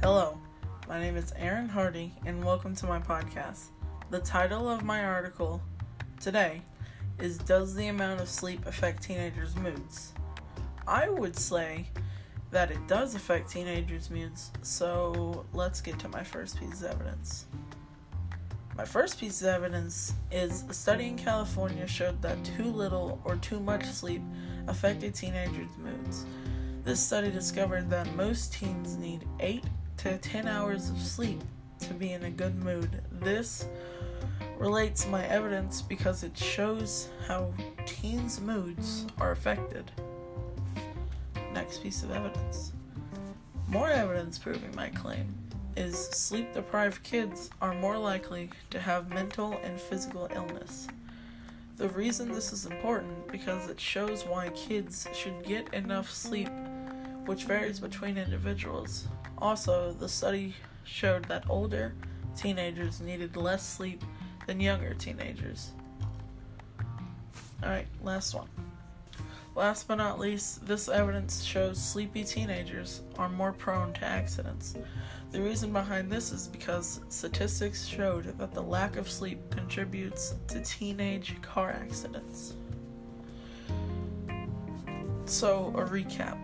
Hello, my name is Aaron Hardy, and welcome to my podcast. The title of my article today is Does the amount of sleep affect teenagers' moods? I would say that it does affect teenagers' moods, so let's get to my first piece of evidence. My first piece of evidence is a study in California showed that too little or too much sleep affected teenagers' moods. This study discovered that most teens need 8 to 10 hours of sleep to be in a good mood. This relates my evidence because it shows how teens' moods are affected. Next piece of evidence. More evidence proving my claim is sleep deprived kids are more likely to have mental and physical illness. The reason this is important because it shows why kids should get enough sleep, which varies between individuals. Also, the study showed that older teenagers needed less sleep than younger teenagers. Alright, last one. Last but not least, this evidence shows sleepy teenagers are more prone to accidents. The reason behind this is because statistics showed that the lack of sleep contributes to teenage car accidents. So, a recap.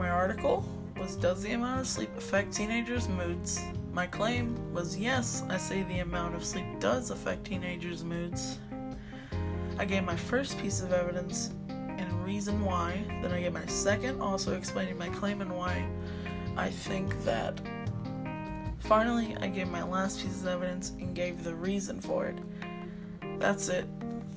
My article was Does the amount of sleep affect teenagers' moods? My claim was yes, I say the amount of sleep does affect teenagers' moods. I gave my first piece of evidence and reason why. Then I gave my second, also explaining my claim and why I think that Finally, I gave my last piece of evidence and gave the reason for it. That's it.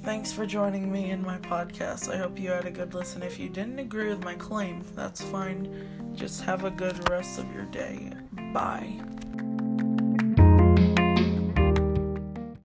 Thanks for joining me in my podcast. I hope you had a good listen. If you didn't agree with my claim, that's fine. Just have a good rest of your day. Bye.